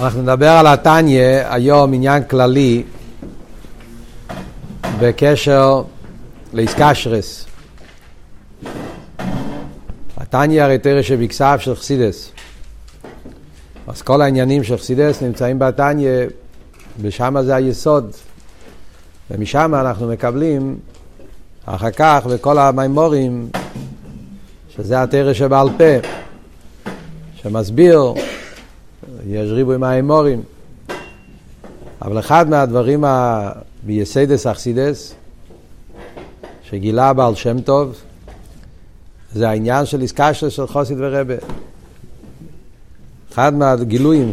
אנחנו נדבר על התניא היום עניין כללי בקשר לאיסקשרס. התניא הרי תרא שבכסף של חסידס. אז כל העניינים של חסידס נמצאים בתניא, ושם זה היסוד. ומשם אנחנו מקבלים אחר כך בכל המימורים, שזה התרא שבעל פה, שמסביר יש ריבוי מהאמורים. אבל אחד מהדברים ה... ביסיידס אכסידס, שגילה בעל שם טוב, זה העניין של איסקשרס של חוסיד ורבה. אחד מהגילויים,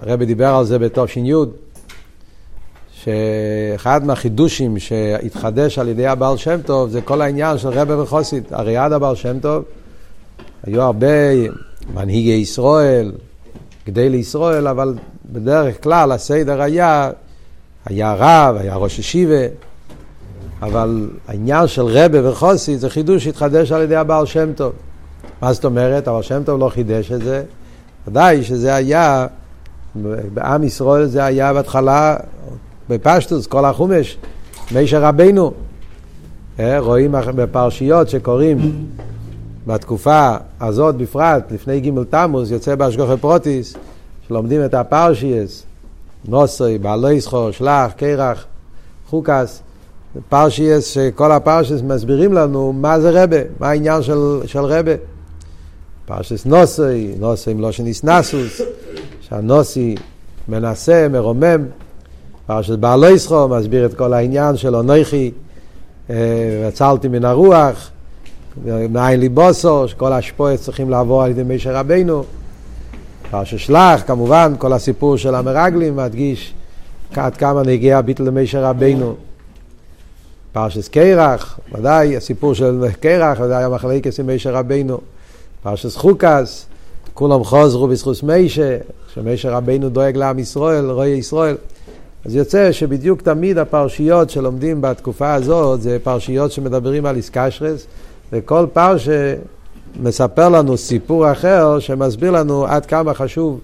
הרבי דיבר על זה בתש"י, שאחד מהחידושים שהתחדש על ידי הבעל שם טוב זה כל העניין של רבה וחוסיד. הרי עד הבעל שם טוב היו הרבה מנהיגי ישראל, כדי לישראל, אבל בדרך כלל הסדר היה, היה רב, היה ראש ישיבה, אבל העניין של רבה וחוסי זה חידוש שהתחדש על ידי הבעל שם טוב. מה זאת אומרת? הבעל שם טוב לא חידש את זה, ודאי שזה היה, בעם ישראל זה היה בהתחלה, בפשטוס, כל החומש, מישר רבנו. אה, רואים בפרשיות שקוראים בתקופה הזאת בפרט, לפני ג' תמוז, יוצא בהשגחה פרטית, שלומדים את הפרשיות, נשא, בהעלותך, שלח, קרח, חוקת, פרשיות, שכל הפרשיות מסבירים לנו מה זה רבי, מה העניין של, של רבי. פרשת נשא, נשא מלשון התנשאות, שהנשיא מנשא, מרומם. פרשייס בעלי סחור מסביר את כל העניין של אונכי, הצלתי מן הרוח. מאין ליבוסו, שכל השפועות צריכים לעבור על ידי מישר רבינו. פרשת שלח, כמובן, כל הסיפור של המרגלים מדגיש עד כמה נגיע ביטל למישר רבינו. פרשת קרח, ודאי, הסיפור של קרח, ודאי המחלקת עם מישר רבינו. פרשת חוקס, כולם חוזרו בזכות מישר, שמישר רבינו דואג לעם ישראל, רואי ישראל. אז יוצא שבדיוק תמיד הפרשיות שלומדים בתקופה הזאת זה פרשיות שמדברים על איסקשרס, וכל פרשה מספר לנו סיפור אחר שמסביר לנו עד כמה חשוב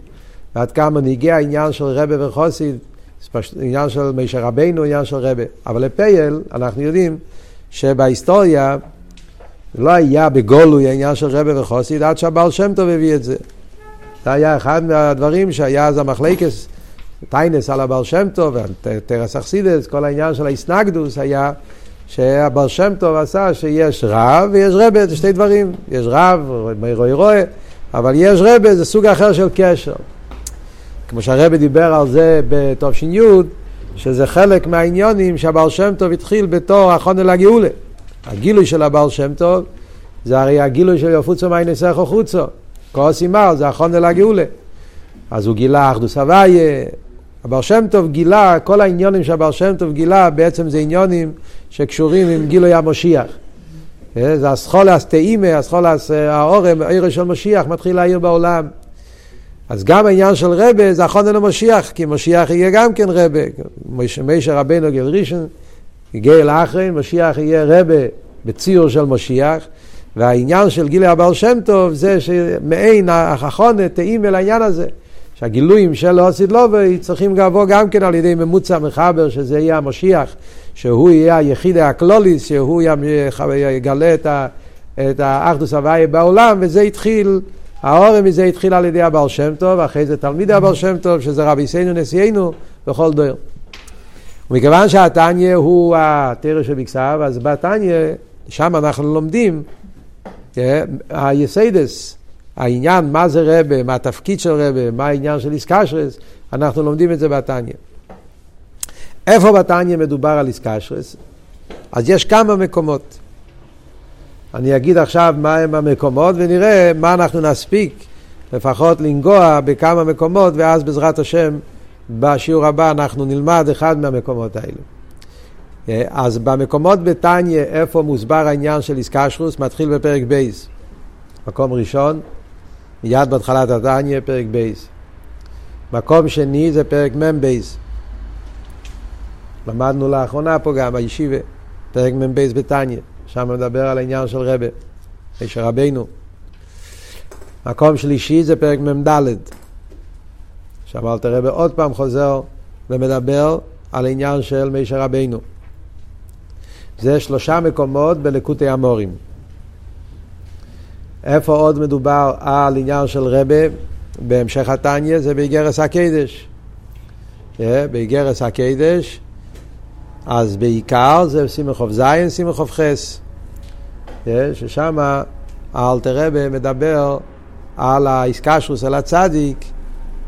ועד כמה נגיע העניין של רבה וחוסיד, עניין של מישר רבינו, עניין של רבה. אבל לפייל, אנחנו יודעים שבהיסטוריה לא היה בגולוי העניין של רבה וחוסיד עד שהבעל שם טוב הביא את זה. זה היה אחד מהדברים שהיה אז המחלקס, טיינס על הבעל שם טוב, תרס אכסידס, כל העניין של האיסנגדוס היה שהבר שם טוב עשה שיש רב ויש רבה, זה שתי דברים. יש רב, רואי רואה, אבל יש רבה, זה סוג אחר של קשר. כמו שהרבה דיבר על זה בתש"י, שזה חלק מהעניונים שהבר שם טוב התחיל בתור החונן לגאולה. הגילוי של הבר שם טוב זה הרי הגילוי של יפוצו מי נסחו חוצו. כוס אימר זה החונן לגאולה. אז הוא גילה אחדוס הוויה, הבר שם טוב גילה, כל העניונים שהבר שם טוב גילה בעצם זה עניונים שקשורים עם גילוי המשיח. אה, זה אסכולס תאימה, אסכולס אה, האורם, העיר של משיח מתחיל להעיר בעולם. אז גם העניין של רבה זה החונן למשיח, כי משיח יהיה גם כן רבה. מישר רבנו גיל ראשון, גאל אחרין, משיח יהיה רבה בציור של משיח. והעניין של גילי הבעל שם טוב זה שמעין החונת תאים אל העניין הזה. שהגילויים של אוסיד לובי צריכים לבוא גם כן על ידי ממוצע מחבר, שזה יהיה המשיח, שהוא יהיה היחיד הקלוליס, שהוא יגלה את האחדוס הוויה בעולם, וזה התחיל, האורם מזה התחיל על ידי הבעל שם טוב, אחרי זה תלמיד הבעל שם טוב, שזה רבי סיינו נשיאנו בכל דור. ומכיוון שהתניא הוא התרא שבכסף, אז בתניא, שם אנחנו לומדים אה, היסיידס. העניין מה זה רבה, מה התפקיד של רבה, מה העניין של איסקשרס, אנחנו לומדים את זה בתניא. איפה בתניא מדובר על איסקשרס? אז יש כמה מקומות. אני אגיד עכשיו מהם המקומות ונראה מה אנחנו נספיק לפחות לנגוע בכמה מקומות ואז בעזרת השם בשיעור הבא אנחנו נלמד אחד מהמקומות האלה. אז במקומות בתניא איפה מוסבר העניין של התקשרות מתחיל בפרק ב'. מקום ראשון, מיד בהתחלת התניא, פרק ב'. מקום שני זה פרק מ"ב. למדנו לאחרונה פה גם בישיבה, פרק מ"ב בתניא, שם מדבר על העניין של רבי, איש רבנו. מקום שלישי זה פרק מ"ד, אלתר רבי עוד פעם חוזר ומדבר על העניין של מישר רבינו. זה שלושה מקומות בלקוטי המורים. איפה עוד מדובר על עניין של רבה בהמשך התניא זה באיגרס הקדש. אה, באיגרס הקדש, אז בעיקר זה סימכוב זין, סימכוב חס. אה, ששם האלתר רבה מדבר על האיסקשרוס, על הצדיק,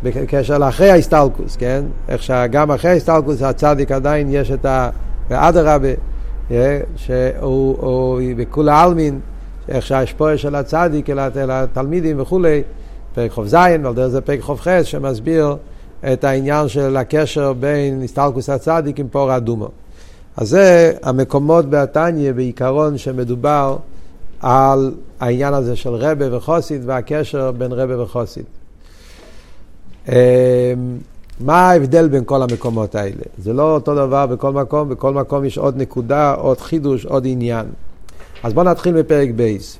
בקשר לאחרי ההסתלקוס, כן? איך שגם אחרי ההסתלקוס הצדיק עדיין יש את ה... ואדרבה, אה, שהוא בכול העלמין, איך שההשפועה של הצדיק אל התלמידים וכולי, פרק זין, ועל דרך זה פרק חס, שמסביר את העניין של הקשר בין הסתלקוס הצדיק עם פור אדומו. אז זה המקומות בתניא בעיקרון שמדובר על העניין הזה של רבי וחסיד והקשר בין רבי וחסיד. אמ, מה ההבדל בין כל המקומות האלה? זה לא אותו דבר בכל מקום, בכל מקום יש עוד נקודה, עוד חידוש, עוד עניין. אז בואו נתחיל בפרק ב'.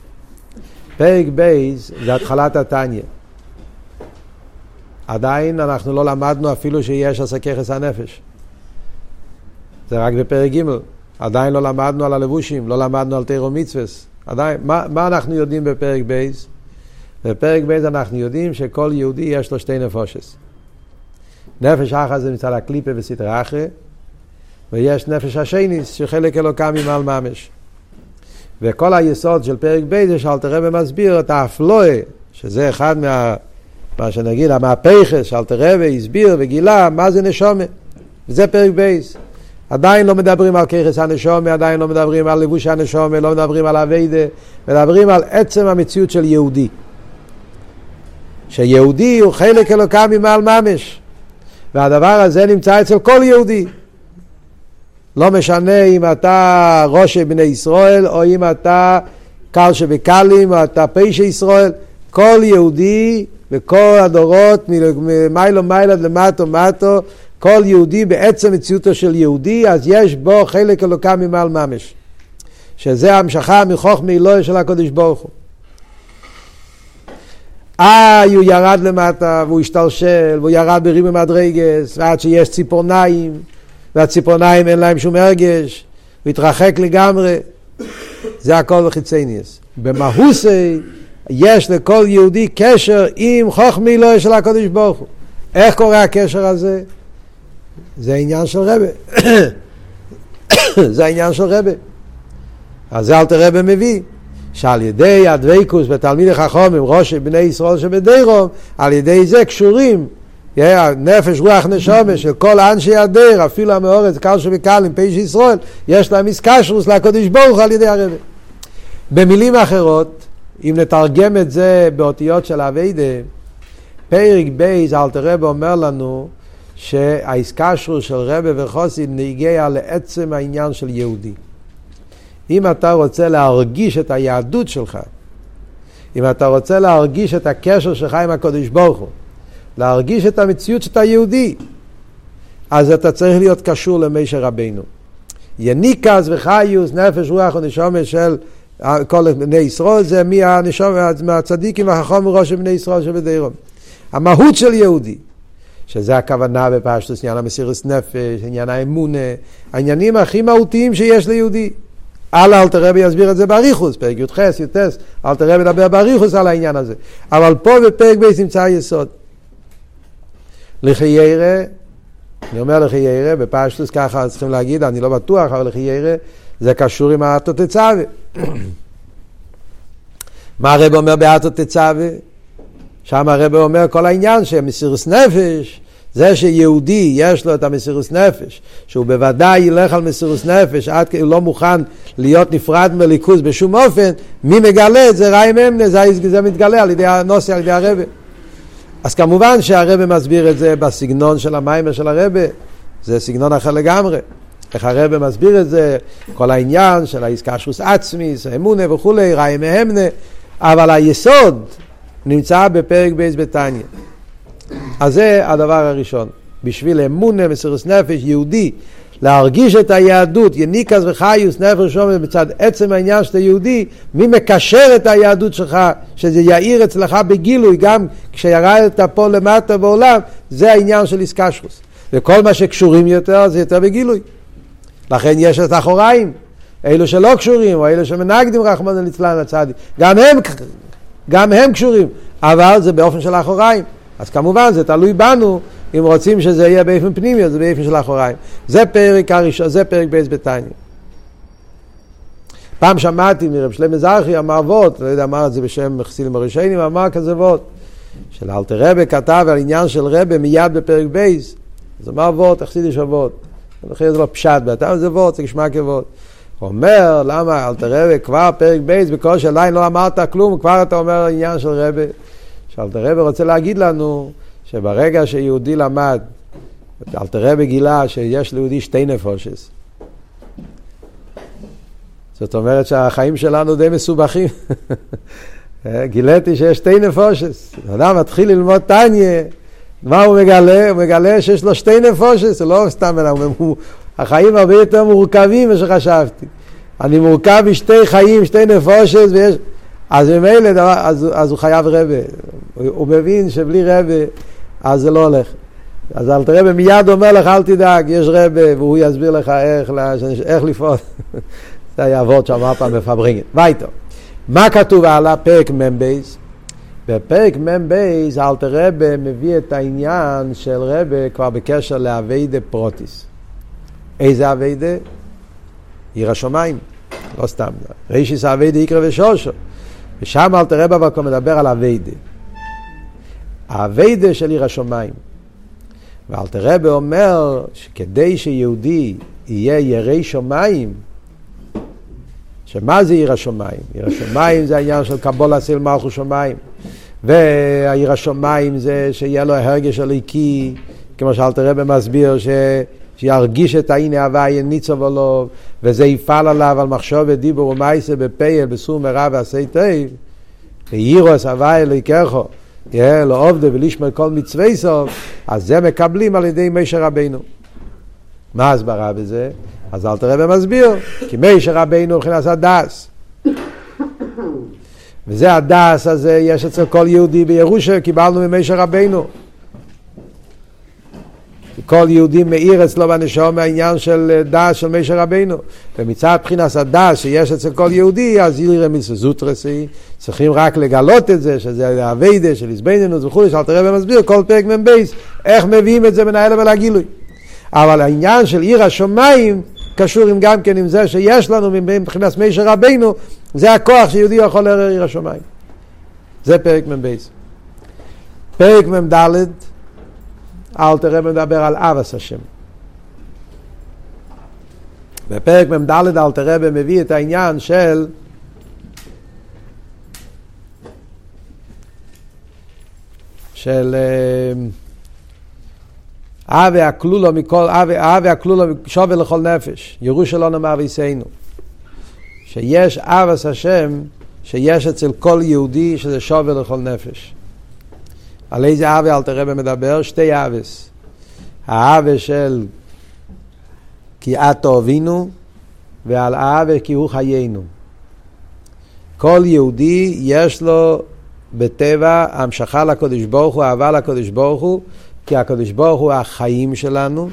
פרק ב' זה התחלת התניא. עדיין אנחנו לא למדנו אפילו שיש כוחות הנפש. זה רק בפרק ג', עדיין לא למדנו על הלבושים, לא למדנו על תורה ומצוות. עדיין, מה, מה אנחנו יודעים בפרק ב'? בפרק ב' אנחנו יודעים שכל יהודי יש לו שתי נפשות. נפש אחת זה מצד הקליפה וסטרא אחרא, ויש נפש השנית שחלק אלוקה ממעל ממש. וכל היסוד של פרק ב' זה שאלטר רבי מסביר את הפלא, שזה אחד מה... מה שנגיד המהפכס שאלתר רבי הסביר וגילה מה זה נשומה. וזה פרק בייס. עדיין לא מדברים על ככס הנשומה, עדיין לא מדברים על לבוש הנשומה, לא מדברים על אביידה, מדברים על עצם המציאות של יהודי. שיהודי הוא חלק אלוקם ממעל ממש. והדבר הזה נמצא אצל כל יהודי. לא משנה אם אתה ראש בני ישראל, או אם אתה קל שבקלים, או אתה פשע ישראל, כל יהודי וכל הדורות, ממיילו מיילד למטו מטו, כל יהודי בעצם מציאותו של יהודי, אז יש בו חלק אלוקה ממעל ממש. שזה המשכה מחוכמי אלוהי של הקדוש ברוך הוא. איי, הוא ירד למטה, והוא השתלשל, והוא ירד בריבי מדרגס, ועד שיש ציפורניים, והציפורניים אין להם שום הרגש, הוא התרחק לגמרי. זה הכל בחיצניאס. במהוסי יש לכל יהודי קשר עם חוכמי אלוהי של הקדוש ברוך הוא. איך קורה הקשר הזה? זה עניין של רבה. זה העניין של רבה. אז זה אלתר רבה מביא. שעל ידי הדבקוס בתלמידי חכומים, ראש בני ישראל שבדירום, על ידי זה קשורים נפש, רוח, נשומה של כל אנשי הדר, אפילו המאורץ, קל שבקל עם פשע ישראל, יש להם איסקשרוס לקודש ברוך על ידי הרבי. במילים אחרות, אם נתרגם את זה באותיות של אביידה, פרק בייז, אלתר רבי אומר לנו שהאיסקשרוס של רבי וחוסי נגיע לעצם העניין של יהודי. אם אתה רוצה להרגיש את היהדות שלך, אם אתה רוצה להרגיש את הקשר שלך עם הקדוש ברוך הוא, להרגיש את המציאות שאתה יהודי, אז אתה צריך להיות קשור למישר רבינו. יניקס וחיוס, נפש, רוח ונשומת של כל בני ישראל, זה מהנשומת, מהצדיקים והחכום וראש בני ישראל שבדירום. המהות של יהודי, שזה הכוונה בפשטוס, עניין המסירות נפש, עניין האמונה, העניינים הכי מהותיים שיש ליהודי. הלאה אלתר רבי יסביר את זה באריכוס, פרק י"ח, י"ט, אלתר רבי ידבר באריכוס על העניין הזה. אבל פה בפרק ב' נמצא היסוד. לחיירה, אני אומר לחיירה, בפשטוס ככה צריכים להגיד, אני לא בטוח, אבל לחיירה זה קשור עם האטו תצווה. מה הרב אומר באטו תצווה? שם הרב אומר כל העניין שמסירוס נפש זה שיהודי יש לו את המסירוס נפש, שהוא בוודאי ילך על מסירוס נפש, עד כי הוא לא מוכן להיות נפרד מליכוז בשום אופן, מי מגלה את זה? ראי ממנה, זה, זה מתגלה על ידי הנוסי, על ידי הרבה. אז כמובן שהרבה מסביר את זה בסגנון של המיימר של הרבה, זה סגנון אחר לגמרי. איך הרבה מסביר את זה, כל העניין של האיסקשוס עצמיס, אמונה וכולי, ראי מהמנה, אבל היסוד נמצא בפרק בייס בתניא. אז זה הדבר הראשון. בשביל אמונה, מסירות נפש, יהודי, להרגיש את היהדות, יניקס וחיוס, נפש שומר, מצד עצם העניין שאתה יהודי, מי מקשר את היהדות שלך, שזה יאיר אצלך בגילוי, גם כשירדת פה למטה בעולם, זה העניין של איסקשרוס. וכל מה שקשורים יותר, זה יותר בגילוי. לכן יש את אחוריים, אלו שלא קשורים, או אלו שמנגדים רחמנא ליצלן הצדיק, גם הם, גם הם קשורים, אבל זה באופן של אחוריים. אז כמובן זה תלוי בנו, אם רוצים שזה יהיה באופן פנימי, אז זה באופן של אחוריים. זה פרק הראשון, זה פרק בייס בתניא. פעם שמעתי מרב שלם מזרחי, אמר ווארט, לא יודע, אמר את זה בשם חסידים הראשונים, אמר כזה ווארט, שאלטר רבי כתב על עניין של רבי מיד בפרק ב', אז אמר ווארט, החסידישע ווארט. לכן זה לא פשט, בינתיים זה ווארט, זה כשמו כווארט. אומר, למה אלטר רבי כבר פרק ב', בקושי עדיין לא אמרת כלום, כבר אתה אומר עניין של רבי. שאלטר רבי רוצה להגיד לנו, שברגע שיהודי למד, אלטר רבי גילה שיש ליהודי שתי נפשות. זאת אומרת שהחיים שלנו די מסובכים. גיליתי שיש שתי נפושס. אדם מתחיל ללמוד טניה, מה הוא מגלה? הוא מגלה שיש לו שתי נפושס, זה לא סתם אדם, החיים הרבה יותר מורכבים ממה שחשבתי. אני מורכב משתי חיים, שתי נפושס, ויש... אז ממילא, אז, אז הוא חייב רבה. הוא, הוא מבין שבלי רבה אז זה לא הולך. אז אל תראה, מיד אומר לך, אל תדאג, יש רבה, והוא יסביר לך איך, איך לפעול. זה היה אבות שאמר פעם בפברינגן. וייטו. מה כתוב הלאה? פרק מ"ב. בפרק מ"ב אלתר רבה מביא את העניין של רבה כבר בקשר לאביידה פרוטיס. איזה אביידה? עיר השמיים, לא סתם. רישיס אביידה יקרא ושושו. ושם אלתר רבה אבל כבר מדבר על אביידה. האביידה של עיר השמיים. ואלתר רבי אומר שכדי שיהודי יהיה ירא שמיים, שמה זה עיר השמיים? עיר השמיים זה העניין של קבול אסיל מלכו שמיים. והעיר השמיים זה שיהיה לו הרגש הליקי, כמו שאלתר רבי מסביר, ש... שירגיש את הנה הוויה ניצוב עליו, וזה יפעל עליו על מחשוב ודיבור ומייסה בפייל, בסור מרע ועשה טוב, ואירוס הוויה אליקחו. לא עובדה ולשמר כל מצווה סוף, אז זה מקבלים על ידי מישר רבינו. מה ההסברה בזה? אז אל תראה ומסביר, כי מישר רבינו מבחינת הדס. וזה הדס הזה יש אצל כל יהודי בירושה, קיבלנו ממישר רבינו. כל יהודי מאיר אצלו בנשום מהעניין של אה, דס של מישר רבינו. ומצד בחינת הדס שיש אצל כל יהודי, אז יראה מסזוטרסי, צריכים רק לגלות את זה, שזה אביידה של איזבנינוס וכולי, שאל תראה ומסביר כל פרק מ"ב, איך מביאים את זה בין האלה ולגילוי. אבל העניין של עיר השמיים קשור עם גם כן עם זה שיש לנו מבחינת מישר רבינו, זה הכוח שיהודי יכול לערער עיר השמיים. זה פרק מ"ב. פרק מ"ד אלתר רב מדבר על אבס השם. בפרק מ"ד אלתר רב מביא את העניין של של אבי הכלולו מכל, אבי הכלולו שובל לכל נפש, ירושלנו מאביסנו. שיש אבס השם שיש אצל כל יהודי שזה שובל לכל נפש. על איזה אבי אלתר רבי מדבר? שתי אבס. האבה של כי את אוהבינו, ועל האבה כי הוא חיינו. כל יהודי יש לו בטבע המשכה לקודש ברוך הוא, אהבה לקודש ברוך הוא, כי הקודש ברוך הוא החיים שלנו.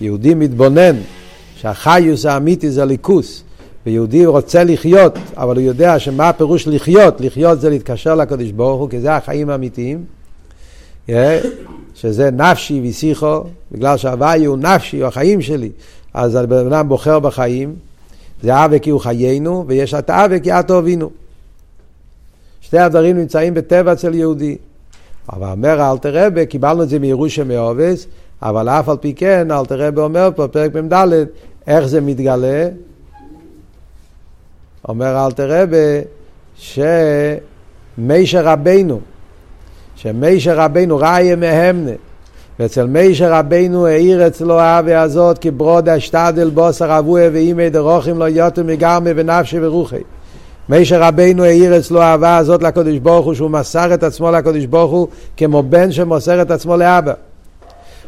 יהודי מתבונן שהחיוס האמיתי זה ליכוס, ויהודי רוצה לחיות, אבל הוא יודע שמה הפירוש לחיות, לחיות זה להתקשר לקדוש ברוך הוא, כי זה החיים האמיתיים, שזה נפשי ושיחו, בגלל שההוואי הוא נפשי, הוא החיים שלי, אז הבן אדם בוחר בחיים, זה אבה כי הוא חיינו, ויש את אבה כי את אוהבינו. שתי הדברים נמצאים בטבע אצל יהודי. אבל אומר אלתר רבה, קיבלנו את זה מירושה מאובס, אבל אף על פי כן, אלתר רבה אומר פה, פרק מ"ד, איך זה מתגלה? אומר אלתר רבה שמישר רבנו, שמישר רבנו ראיה מהמנה, ואצל מישר רבנו העיר אצלו האווה הזאת כברוד אשתדל בוסר אבוה ואימי דרוכים לא יוטו מגרמי ונפשי ורוחי. מישר רבנו העיר אצלו האהבה הזאת לקדוש ברוך הוא שהוא מסר את עצמו לקדוש ברוך הוא כמו בן שמוסר את עצמו לאבא.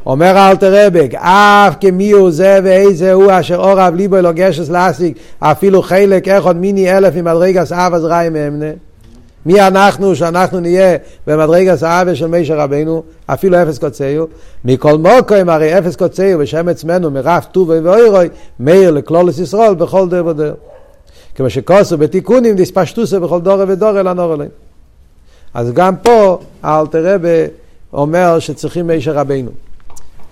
אומר אלתר רבק, אף כמי הוא זה ואיזה הוא אשר אורב ליבו אלו גשס להשיג, אפילו חלק אחד מיני אלף ממדרגס אב עזראי מאמנה. מי אנחנו שאנחנו נהיה במדרגס האבה של מישר רבנו, אפילו אפס קוצאיו. מכל מוקוים הרי אפס קוצאיו בשם עצמנו מרף טובי ואוירוי, מאיר לכלולס ישראל בכל דר ודר. כמו שכוסו בתיקונים דיספשטוסו בכל דור ודור אל הנור אליהם. אז גם פה האלתר רבה אומר שצריכים מישר רבנו.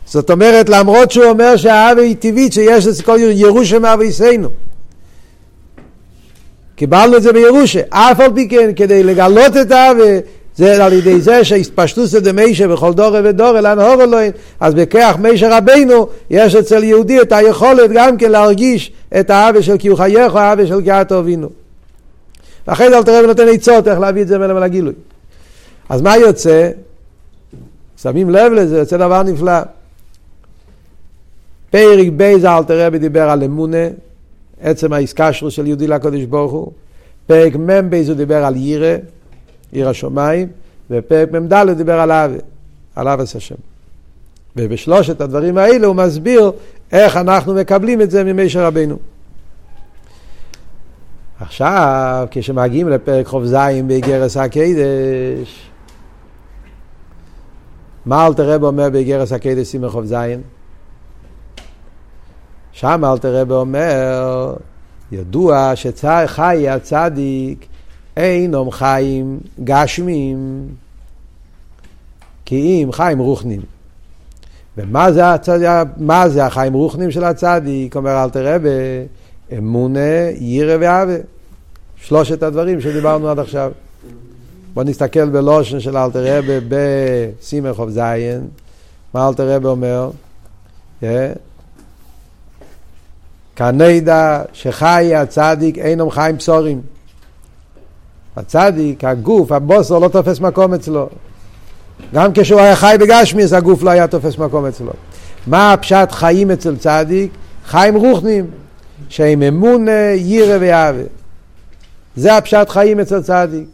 זאת אומרת, למרות שהוא אומר שהאהבה היא טבעית, שיש לזה כל ירושה מאביסנו. קיבלנו את זה בירושה. אף על פי כן, כדי לגלות את האהבה, זה על ידי זה שהספשטוס את מישה בכל דור ודור אל הנהור אלוהים, אז בכך מישה רבנו יש אצל יהודי את היכולת גם כן להרגיש את האהבה של כי הוא חייך, האהבה של כי אתה הובינו. ואחרי זה אל תראה ונותן עצות איך להביא את זה מלמל הגילוי. אז מה יוצא? שמים לב לזה, יוצא דבר נפלא. פרק בייז אלתר רבי דיבר על אמונה, עצם ההתקשרות של יהודי לקדוש ברוך הוא. פרק מ"ב הוא דיבר על יראה, יראת שמיים, ופרק מ"ד הוא דיבר על אהבה, על אהבת השם. ובשלושת הדברים האלה הוא מסביר איך אנחנו מקבלים את זה ממשה רבנו. עכשיו, כשמגיעים לפרק כ"ז באיגרת הקדש, מה אלטר רבי אומר באיגרת הקדש סימן כ"ז? שם אלתר רב אומר, ידוע שחי הצדיק אינם חיים גשמים, כי אם חיים רוחנים. ומה זה, הצד... מה זה החיים רוחנים של הצדיק? אומר אלתר רבה, אמונה, ירא ואהבה. שלושת הדברים שדיברנו עד עכשיו. בואו נסתכל בלושן של אלתר רבה בסימך אוף זיין. מה אלתר רבה אומר? Yeah. כנדע שחי הצדיק אינם חיים בשורים. הצדיק, הגוף, הבוסר לא תופס מקום אצלו. גם כשהוא היה חי בגשמיס, הגוף לא היה תופס מקום אצלו. מה הפשט חיים אצל צדיק? חיים רוחנים, שהם אמון ירא ואהבה. זה הפשט חיים אצל צדיק.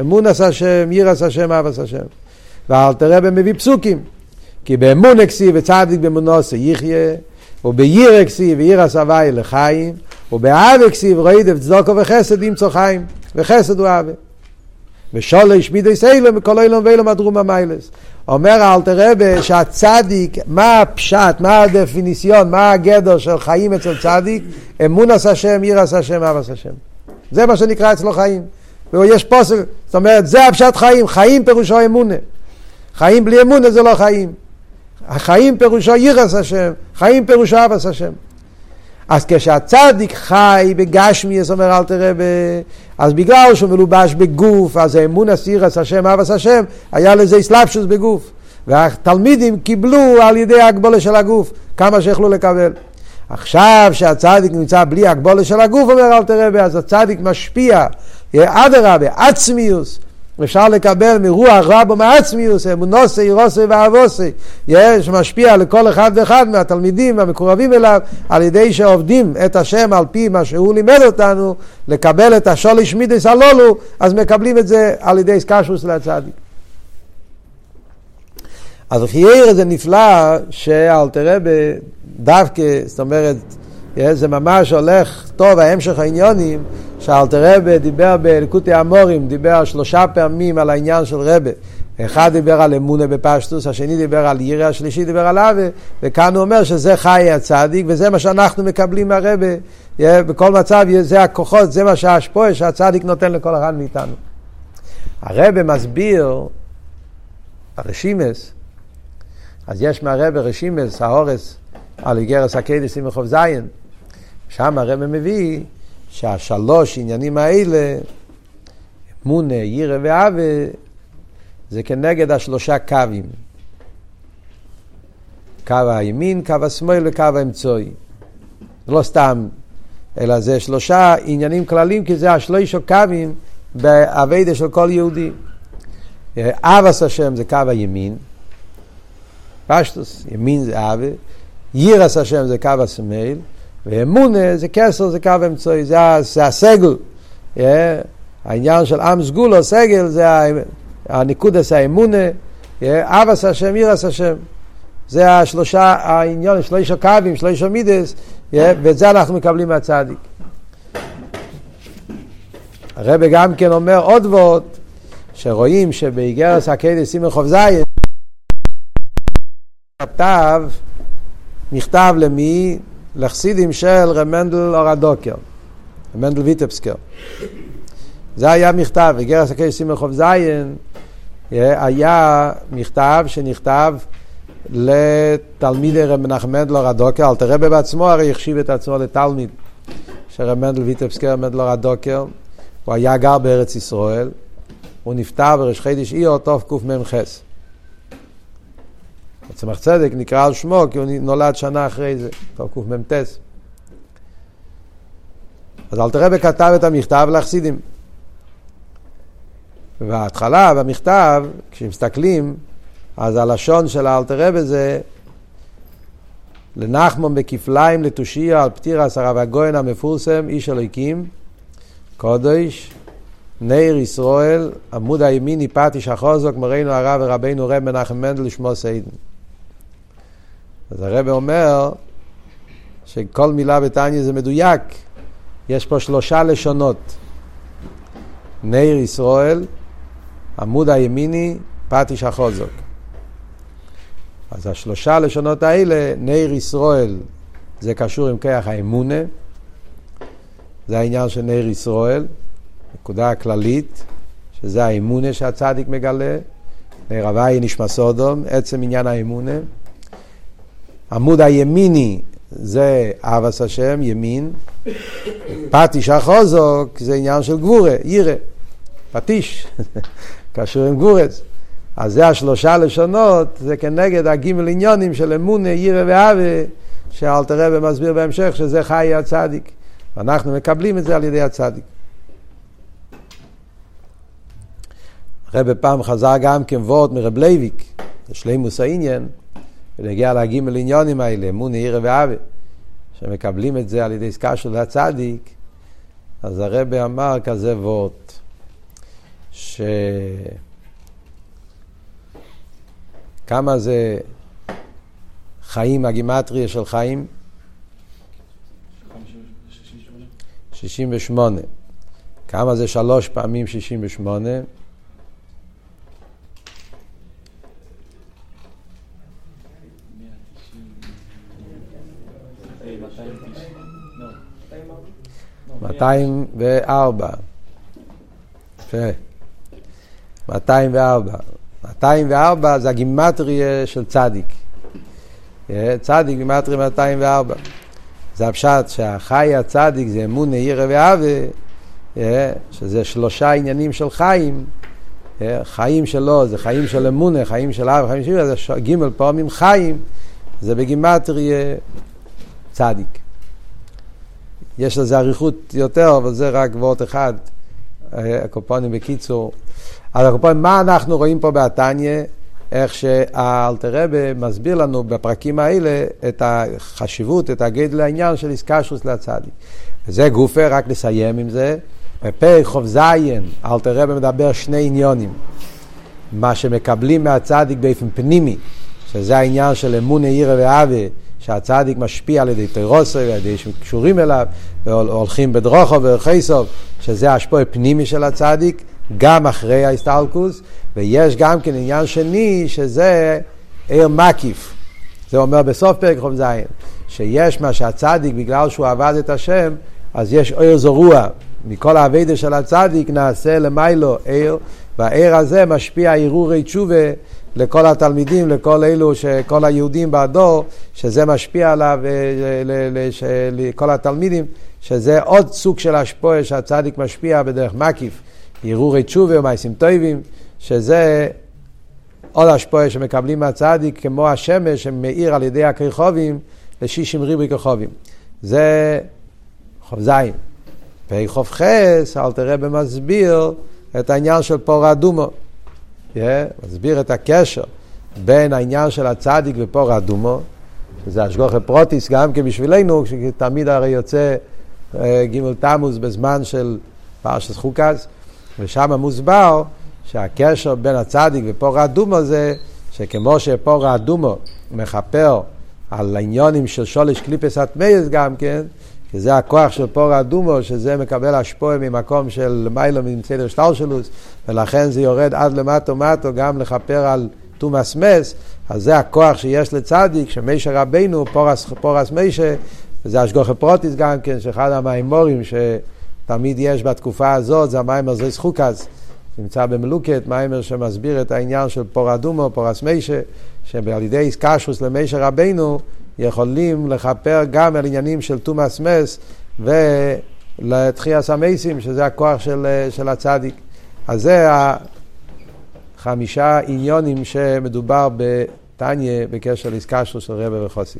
אמון עשה השם, ירא עשה השם, אהב עשה השם. ואל תראה במביא פסוקים. כי באמון אקסי וצדיק באמונו עושה יחיה, ובירא אקסי וירא סבי לחיים, ובאהב אקסי וראידף צדוקו וחסד ימצוא חיים, וחסד הוא אהבה. ושולש מידי סיילם וכל אילום ואילום הדרום המיילס. אומר אלתר רבה שהצדיק, מה הפשט, מה הדפיניסיון, מה הגדר של חיים אצל צדיק? אמון עשה השם, עיר עשה השם, אב עשה השם. זה מה שנקרא אצלו חיים. ויש פוסק, זאת אומרת, זה הפשט חיים, חיים פירושו אמונה. חיים בלי אמונה זה לא חיים. החיים פירושו ירס השם, חיים פירושו אבס השם. אז כשהצדיק חי בגשמי, זאת אומר אל תראה, ב... אז בגלל שהוא מלובש בגוף, אז האמון הסירס השם, אבס השם, היה לזה אסלאפשוס בגוף. והתלמידים קיבלו על ידי ההגבולה של הגוף, כמה שיכלו לקבל. עכשיו שהצדיק נמצא בלי הגבולה של הגוף, אומר אל תראה, אז הצדיק משפיע, אדרבה, עצמיוס, אפשר לקבל מרוח רבו מעצמיוס, אמונוסי, אירוסי ואבוסי, יש משפיע לכל אחד ואחד מהתלמידים המקורבים אליו, על ידי שעובדים את השם על פי מה שהוא לימד אותנו, לקבל את השוליש מידס הלולו, אז מקבלים את זה על ידי סקשוס להצדיק. אז חייר זה נפלא שאלתרבה דווקא, זאת אומרת, זה ממש הולך טוב, ההמשך העניונים, שאלתר רבה דיבר בלקוטי המורים, דיבר שלושה פעמים על העניין של רבה. אחד דיבר על אמונה בפשטוס, השני דיבר על ירא, השלישי דיבר על אבה, וכאן הוא אומר שזה חיי הצדיק, וזה מה שאנחנו מקבלים מהרבה. בכל מצב זה הכוחות, זה מה שהשפועה שהצדיק נותן לכל אחד מאיתנו. הרבה מסביר, הרשימס, אז יש מהרבה רשימס, האורס, על איגרס הקדס עם רחוב זין, שם הרבה מביא שהשלוש עניינים האלה, אמונה, ירא ואבה, זה כנגד השלושה קווים. קו הימין, קו השמאל וקו האמצעי. לא סתם, אלא זה שלושה עניינים כלליים, כי זה השלושה קווים באביידה של כל יהודי. אבס השם זה קו הימין, פשטוס, ימין זה אבה, יירס השם זה קו השמאל, ואמונה זה כסר, זה קו אמצעי, זה, זה הסגל. Yeah, העניין של עם סגולו, סגל, זה הניקוד עשה אמונה, אבס השם, עיר עשה השם. זה השלושה, העניין, שלושה קווים, שלושה מידס, ואת זה אנחנו מקבלים מהצדיק. הרב גם כן אומר עוד ועוד, שרואים שבאיגרס הקדש סימן חוב זין, כתב מכתב למי? לחסידים של רמנדל אור הדוקר, רמנדל ויטפסקר. זה היה מכתב, איגרס הקדש סימן חוב זין, היה מכתב שנכתב לתלמידי רב מנחם מנדלור הדוקר, אלתר רבי בעצמו הרי החשיב את עצמו לתלמיד של רב מנדל ויטבסקר מנדלור הדוקר, הוא היה גר בארץ ישראל, הוא נפטר בראש חידיש איור תקמ"ח. צמח צדק נקרא על שמו כי הוא נולד שנה אחרי זה, תקמ"ט. אז אלתר רבי כתב את המכתב לחסידים. בהתחלה, במכתב, כשמסתכלים, אז הלשון של האלתר רבי זה לנחמון בכפליים לתושיע על פטירה הרב הגויין המפורסם, איש אלוהיקים, קודש, נר ישראל, עמוד הימיני פטיש החוזק, מורנו הרב ורבינו רב מנחם מנדל לשמו סיידן. אז הרב אומר שכל מילה בתניא זה מדויק, יש פה שלושה לשונות. נר ישראל, עמוד הימיני, פטיש החוזק. אז השלושה לשונות האלה, נר ישראל, זה קשור עם כיח האמונה, זה העניין של נר ישראל, נקודה כללית, שזה האמונה שהצדיק מגלה, נר הוואי נשמע סודום, עצם עניין האמונה. עמוד הימיני זה אבס השם, ימין. פטיש החוזוק זה עניין של גבורה, ירא, פטיש, קשור עם גבורות. אז זה השלושה לשונות, זה כנגד הגימל עניינים של אמונה, יראה ואהבה, שאלטר רבי מסביר בהמשך שזה חיי הצדיק. ואנחנו מקבלים את זה על ידי הצדיק. הרבי פעם חזר גם וורט מרב לייביק, לשלימות העניין, ונגיע להגימל עניינים האלה, אמונה, יראה ואהבה, שמקבלים את זה על ידי עסקה של הצדיק, אז הרבי אמר כזה וורט, ש... כמה זה חיים, הגימטריה של חיים? 68. כמה זה שלוש פעמים 68? מאתיים וארבע. יפה. מאתיים וארבע. 204 זה הגימטריה של צדיק. צדיק גימטריה 204. זה הפשט שהחי הצדיק זה אמון ואהבה, אה, שזה שלושה עניינים של חיים. חיים שלו זה חיים של אמונה, חיים של אהבה, חיים של... זה גימל פעמים חיים, זה בגימטריה צדיק. יש לזה אריכות יותר, אבל זה רק וורט אחד. הקופונים בקיצור. אז הקופונים, מה אנחנו רואים פה בתניא? איך שהאלתרבה מסביר לנו בפרקים האלה את החשיבות, את הגדל העניין של איסקשוס לצדיק. וזה גופה, רק לסיים עם זה. בפרק חוב זין, אלתרבה מדבר שני עניונים. מה שמקבלים מהצדיק באופן פנימי, שזה העניין של אמון עירא ואהבה, שהצדיק משפיע על ידי תירוסו, על ידי שקשורים אליו, והולכים בדרוכו ורחייסוב, שזה השפוע פנימי של הצדיק, גם אחרי ההסתלקוס, ויש גם כן עניין שני, שזה עיר מקיף. זה אומר בסוף פרק ח"ז, שיש מה שהצדיק, בגלל שהוא עבד את השם, אז יש עיר זרוע. מכל האביידה של הצדיק נעשה למיילו עיר, והעיר הזה משפיע ערעורי תשובה לכל התלמידים, לכל אלו, כל היהודים בדור, שזה משפיע עליו, אה, לכל התלמידים, שזה עוד סוג של השפועה שהצדיק משפיע בדרך מקיף, הרהורי תשובה ומעשים טובים, שזה עוד השפועה שמקבלים מהצדיק, כמו השמש שמאיר על ידי הכרחובים לשישים ריבוי כרחובים. זה חוב כ"ח, אלטר רבי מסביר את העניין של פרה אדומה. Yeah, מסביר את הקשר בין העניין של הצדיק ופרה אדומה, שזה השגחה פרטית גם כן בשבילנו, שתמיד הרי יוצא אה, ג' תמוז בזמן של פרשת חוקת, ושם מוסבר שהקשר בין הצדיק ופרה אדומה זה שכמו שפרה האדומה מכפר על העניינים של שלוש קליפות הטמאות גם כן, כי זה הכוח של פרה האדומה, שזה מקבל השפעה ממקום של מעלה מסדר השתלשלות, ולכן זה יורד עד למטה מטה גם לכפר על טומאת מת, אז זה הכוח שיש לצדיק, שמשה רבינו, פרת, פרת משה, וזה השגחה פרטית גם כן, שאחד המאמרים שתמיד יש בתקופה הזאת, זה המאמר זאת חוקת, נמצא במלוקט, מאמר שמסביר את העניין של פרה אדומה, פרת משה, שעל ידי התקשרות למשה רבינו, יכולים לכפר גם על עניינים של תומאס מס ולתחייה המייסים, שזה הכוח של, של הצדיק. אז זה החמישה עניונים שמדובר בתניא בקשר לעסקה של רבי וחוסי.